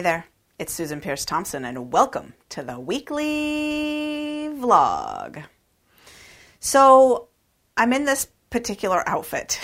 Hey there, it's Susan Peirce Thompson, and welcome to the weekly vlog. So, I'm in this particular outfit,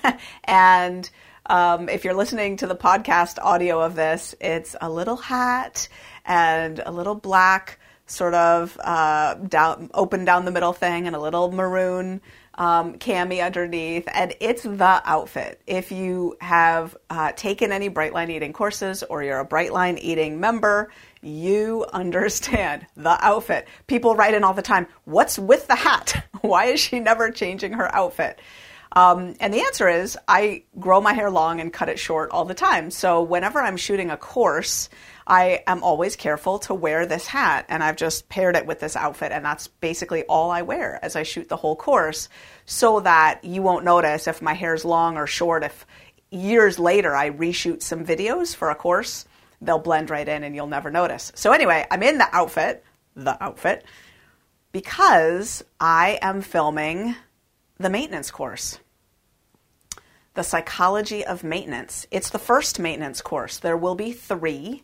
and um, if you're listening to the podcast audio of this, it's a little hat and a little black, sort of uh, down, open down the middle thing, and a little maroon um, cami underneath, and it's the outfit. If you have uh, taken any Brightline Eating courses or you're a Brightline Eating member, you understand the outfit. People write in all the time, What's with the hat? Why is she never changing her outfit? Um, and the answer is I grow my hair long and cut it short all the time. So whenever I'm shooting a course, I am always careful to wear this hat. And I've just paired it with this outfit. And that's basically all I wear as I shoot the whole course so that you won't notice if my hair's long or short. If years later I reshoot some videos for a course, they'll blend right in and you'll never notice. So anyway, I'm in the outfit, the outfit, because I am filming the maintenance course. The Psychology of Maintenance. It's the first maintenance course. There will be three.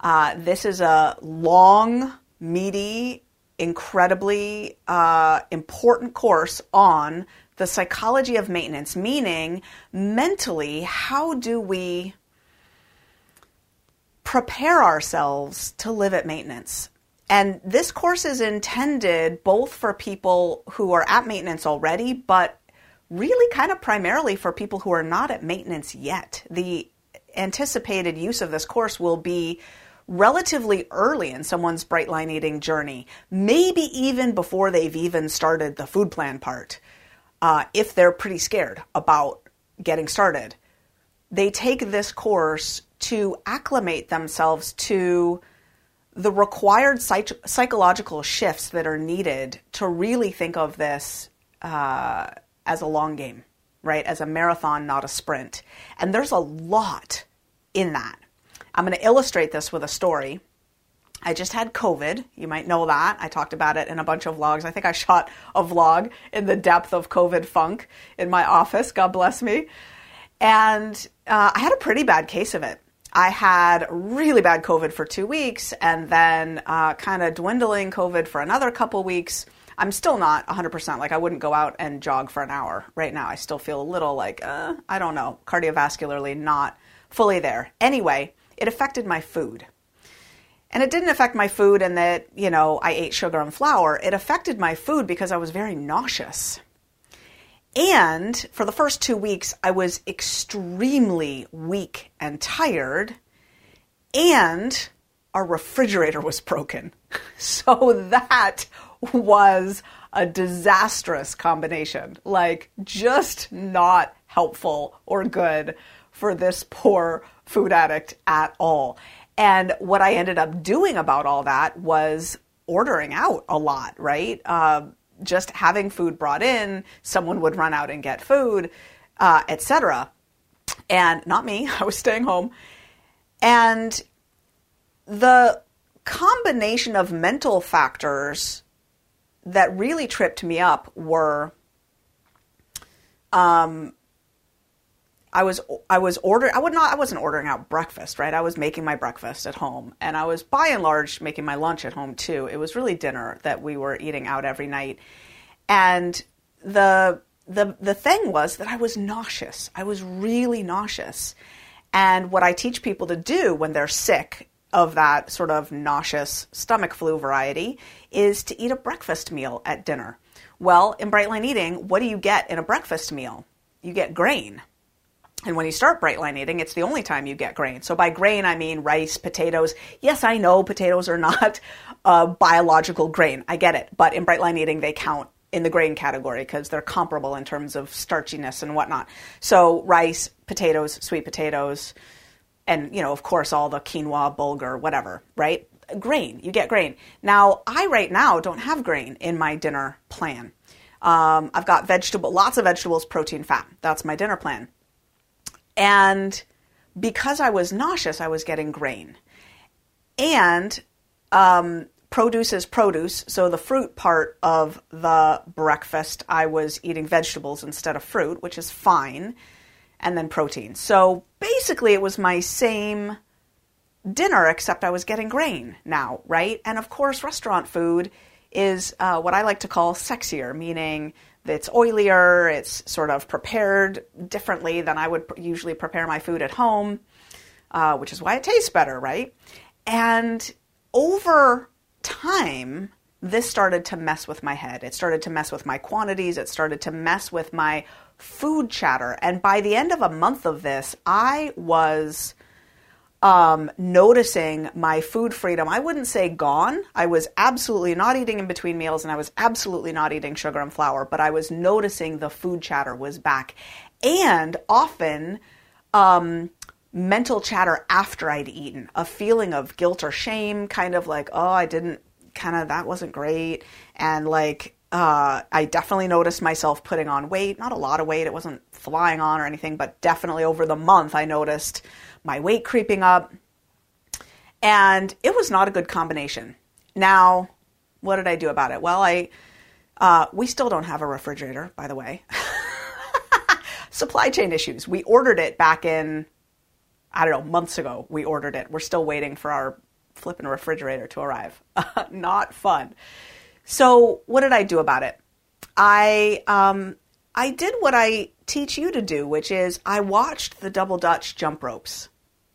Uh, this is a long, meaty, incredibly uh, important course on the psychology of maintenance, meaning mentally, how do we prepare ourselves to live at maintenance? And this course is intended both for people who are at maintenance already, but really kind of primarily for people who are not at maintenance yet. The anticipated use of this course will be relatively early in someone's bright line eating journey, maybe even before they've even started the food plan part, uh, if they're pretty scared about getting started. They take this course to acclimate themselves to the required psych- psychological shifts that are needed to really think of this uh, as a long game, right? As a marathon, not a sprint. And there's a lot in that. I'm going to illustrate this with a story. I just had COVID. You might know that. I talked about it in a bunch of vlogs. I think I shot a vlog in the depth of COVID funk in my office. God bless me. And uh, I had a pretty bad case of it. I had really bad COVID for two weeks and then uh, kind of dwindling COVID for another couple weeks. I'm still not 100%. Like, I wouldn't go out and jog for an hour right now. I still feel a little like, uh, I don't know, cardiovascularly not fully there. Anyway, it affected my food. And it didn't affect my food in that, you know, I ate sugar and flour. It affected my food because I was very nauseous. And for the first two weeks, I was extremely weak and tired, and our refrigerator was broken. So that was a disastrous combination. Like, just not helpful or good for this poor food addict at all. And what I ended up doing about all that was ordering out a lot, right? Uh, just having food brought in, someone would run out and get food, uh, etc. And not me, I was staying home. And the combination of mental factors that really tripped me up were um, I was I was ordering I would not I wasn't ordering out breakfast, right? I was making my breakfast at home and I was by and large making my lunch at home too. It was really dinner that we were eating out every night. And the the the thing was that I was nauseous. I was really nauseous. And what I teach people to do when they're sick of that sort of nauseous stomach flu variety is to eat a breakfast meal at dinner. Well, in Brightline Eating, what do you get in a breakfast meal? You get grain and when you start Brightline eating, it's the only time you get grain. So by grain, I mean rice, potatoes. Yes, I know potatoes are not a biological grain. I get it. But in Brightline eating, they count in the grain category because they're comparable in terms of starchiness and whatnot. So rice, potatoes, sweet potatoes, and you know, of course, all the quinoa, bulgur, whatever, right? Grain, you get grain. Now, I right now don't have grain in my dinner plan. Um, I've got vegetable, lots of vegetables, protein, fat. That's my dinner plan. And because I was nauseous, I was getting grain. And um, produce is produce. So the fruit part of the breakfast, I was eating vegetables instead of fruit, which is fine, and then protein. So basically, it was my same dinner, except I was getting grain now, right? And of course, restaurant food is uh, what I like to call sexier, meaning it's oilier, it's sort of prepared differently than I would usually prepare my food at home, uh, which is why it tastes better, right? And over time, this started to mess with my head. It started to mess with my quantities. It started to mess with my food chatter. And by the end of a month of this, I was um, noticing my food freedom. I wouldn't say gone. I was absolutely not eating in between meals and I was absolutely not eating sugar and flour, but I was noticing the food chatter was back. And often, um, mental chatter after I'd eaten, a feeling of guilt or shame, kind of like, oh, I didn't, kind of, that wasn't great. And like, uh, I definitely noticed myself putting on weight, not a lot of weight, it wasn't flying on or anything, but definitely over the month, I noticed my weight creeping up. And it was not a good combination. Now, what did I do about it? Well, I, uh, we still don't have a refrigerator, by the way. Supply chain issues. We ordered it back in I don't know, months ago we ordered it. We're still waiting for our flipping refrigerator to arrive. Not fun. So what did I do about it? I um, I did what I teach you to do, which is I watched the double dutch jump ropes.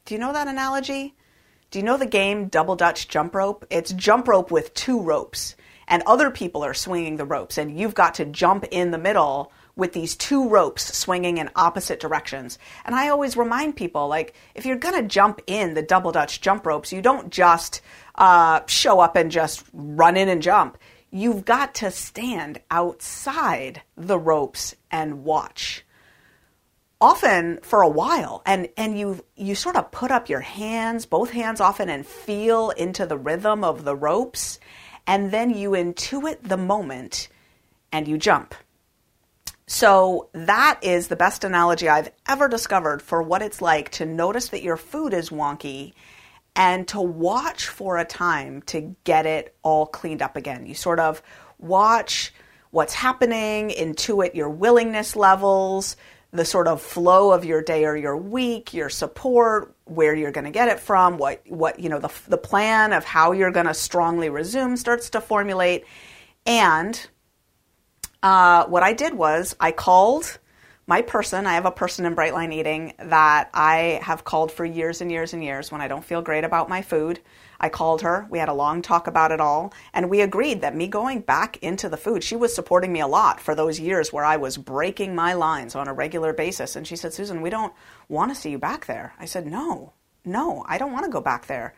Do you know that analogy? Do you know the game double dutch jump rope? It's jump rope with two ropes, and other people are swinging the ropes, and you've got to jump in the middle with these two ropes swinging in opposite directions. And I always remind people like, if you're going to jump in the double Dutch jump ropes, you don't just uh, show up and just run in and jump. You've got to stand outside the ropes and watch. Often for a while, and, and you you sort of put up your hands, both hands often, and feel into the rhythm of the ropes, and then you intuit the moment and you jump so, that is the best analogy I've ever discovered for what it's like to notice that your food is wonky and to watch for a time to get it all cleaned up again. You sort of watch what's happening, intuit your willingness levels, the sort of flow of your day or your week, your support, where you're going to get it from, what what you know the the plan of how you're going to strongly resume starts to formulate and uh, what I did was I called my person. I have a person in Brightline Eating that I have called for years and years and years when I don't feel great about my food. I called her. We had a long talk about it all, and we agreed that me going back into the food, she was supporting me a lot for those years where I was breaking my lines on a regular basis. And she said, Susan, we don't want to see you back there. I said, No, no, I don't want to go back there.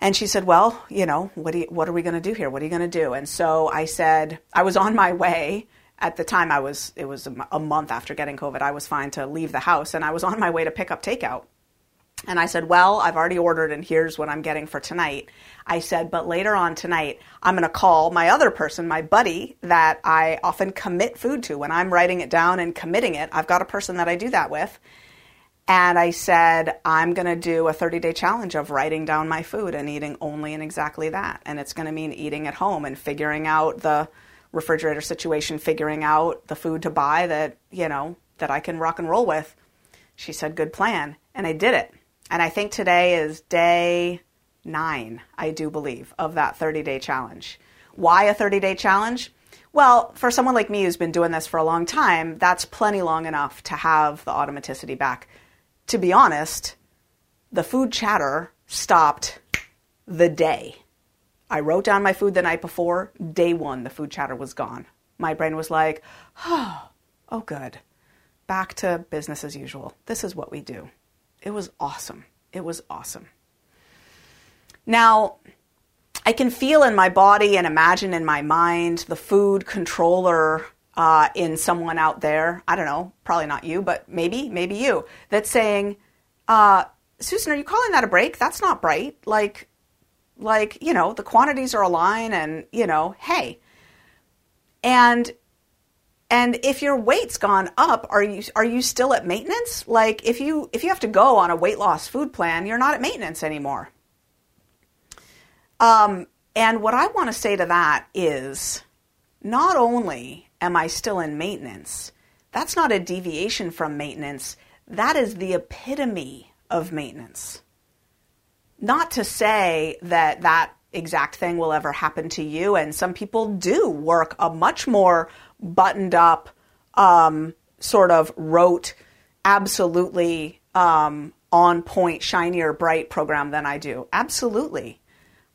And she said, "Well, you know, what, you, what are we going to do here? What are you going to do?" And so I said, I was on my way. At the time, I was it was a month after getting COVID. I was fine to leave the house, and I was on my way to pick up takeout. And I said, Well, I've already ordered, and here's what I'm getting for tonight. I said, But later on tonight, I'm going to call my other person, my buddy, that I often commit food to. When I'm writing it down and committing it, I've got a person that I do that with. And I said, I'm going to do a 30 day challenge of writing down my food and eating only and exactly that. And it's going to mean eating at home and figuring out the refrigerator situation, figuring out the food to buy that, you know, that I can rock and roll with. She said, good plan. And I did it. And I think today is day nine, I do believe, of that 30 day challenge. Why a 30 day challenge? Well, for someone like me who's been doing this for a long time, that's plenty long enough to have the automaticity back to be honest, the food chatter stopped the day. I wrote down my food the night before. Day one, the food chatter was gone. My brain was like, oh, oh, good. Back to business as usual. This is what we do. It was awesome. It was awesome. Now, I can feel in my body and imagine in my mind the food controller uh, in someone out there. I don't know, probably not you, but maybe, maybe you, that's saying, uh, Susan, are you calling that a break? That's not bright. Like, like you know, the quantities are aligned, and you know, hey, and and if your weight's gone up, are you are you still at maintenance? Like if you if you have to go on a weight loss food plan, you're not at maintenance anymore. Um, and what I want to say to that is not only am I still in maintenance, that's not a deviation from maintenance. That is the epitome of maintenance. Not to say that that exact thing will ever happen to you, and some people do work a much more buttoned up, um, sort of rote, absolutely um, on point, shinier, bright program than I do. Absolutely.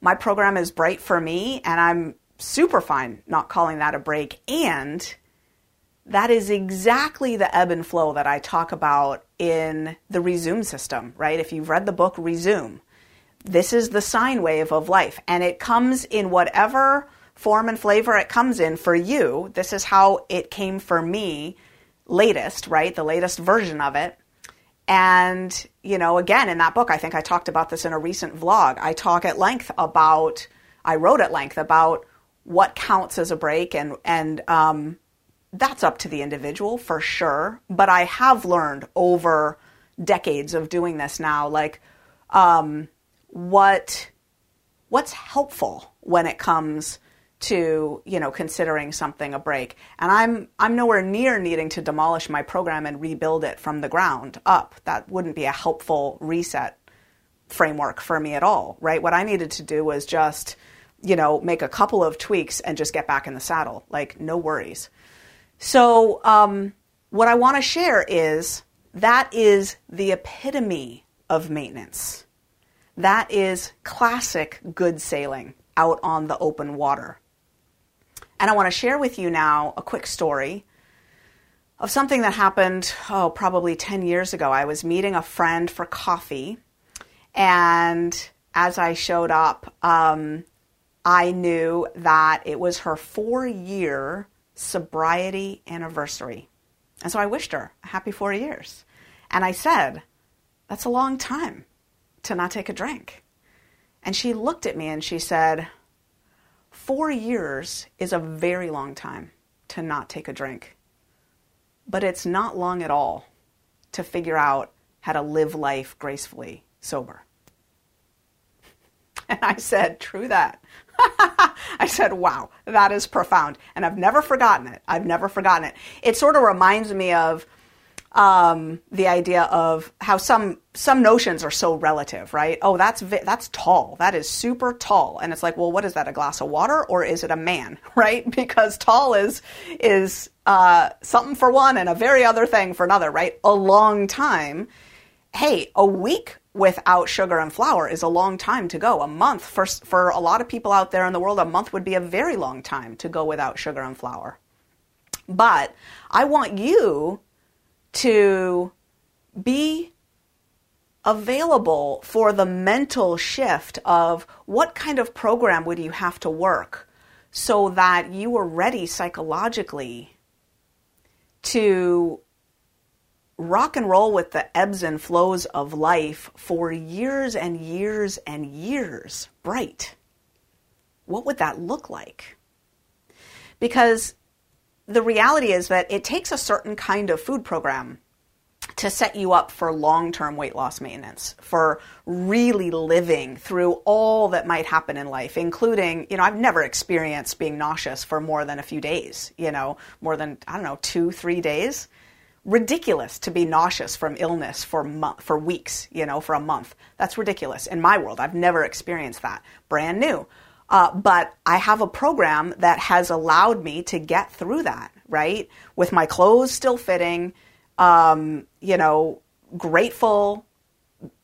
My program is bright for me, and I'm super fine not calling that a break. And that is exactly the ebb and flow that I talk about in the Rezoom system, right? If you've read the book Rezoom, this is the sine wave of life, and it comes in whatever form and flavor it comes in for you. This is how it came for me latest, right? The latest version of it. And, you know, again, in that book, I think I talked about this in a recent vlog. I talk at length about, I wrote at length about what counts as a break and, and, um, that's up to the individual for sure. But I have learned over decades of doing this now, like um, what what's helpful when it comes to you know considering something a break. And I'm I'm nowhere near needing to demolish my program and rebuild it from the ground up. That wouldn't be a helpful reset framework for me at all, right? What I needed to do was just you know make a couple of tweaks and just get back in the saddle. Like no worries. So, um, what I want to share is that is the epitome of maintenance. That is classic good sailing out on the open water. And I want to share with you now a quick story of something that happened, oh, probably 10 years ago. I was meeting a friend for coffee, and as I showed up, um, I knew that it was her four year sobriety anniversary. And so I wished her a happy four years. And I said, That's a long time to not take a drink. And she looked at me and she said, Four years is a very long time to not take a drink. But it's not long at all to figure out how to live life gracefully sober. And I said, True that. I said, wow, that is profound. And I've never forgotten it. I've never forgotten it. It sort of reminds me of um, the idea of how some some notions are so relative, right? Oh, that's vi- that's tall. That is super tall, and it's like, well, what is that? A glass of water, or is it a man, right? Because tall is is uh, something for one and a very other thing for another, right? A long time. Hey, a week without sugar and flour is a long time to go. A month for for a lot of people out there in the world, a month would be a very long time to go without sugar and flour. But I want you to be available for the mental shift of what kind of program would you have to work so that you are ready psychologically to rock and roll with the ebbs and flows of life for years and years and years bright, what would that look like? Because the reality is that it takes a certain kind of food program to set you up for long term weight loss maintenance, for really living through all that might happen in life, including, you know, I've never experienced being nauseous for more than a few days, you know, more than, I don't know, two, three days ridiculous to be nauseous from illness for mo- for weeks, you know, for a month. That's ridiculous in my world. I've never experienced that. Brand new. Uh, but I have a program that has allowed me to get through that, right? With my clothes still fitting, um, you know, grateful,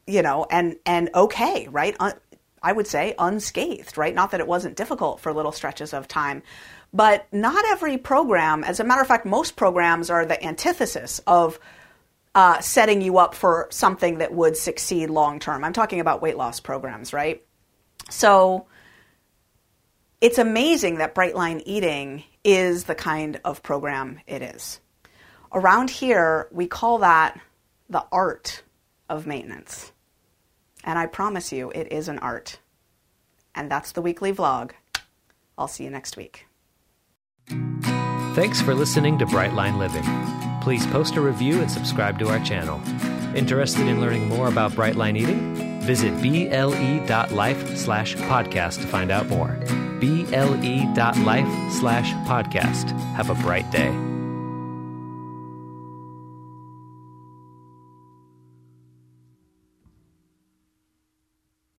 you know, and and okay, right? Un- I would say unscathed, right? Not that it wasn't difficult for little stretches of time, but not every program, as a matter of fact, most programs are the antithesis of uh, setting you up for something that would succeed long term. I'm talking about weight loss programs, right? So, it's amazing that Brightline Eating is the kind of program it is. Around here, we call that the art of maintenance. And I promise you, it is an art. And that's the weekly vlog. I'll see you next week. Thanks for listening to Brightline Living. Please post a review and subscribe to our channel. Interested in learning more about Brightline Eating? Visit ble.life slash podcast to find out more. ble.life slash podcast. Have a bright day.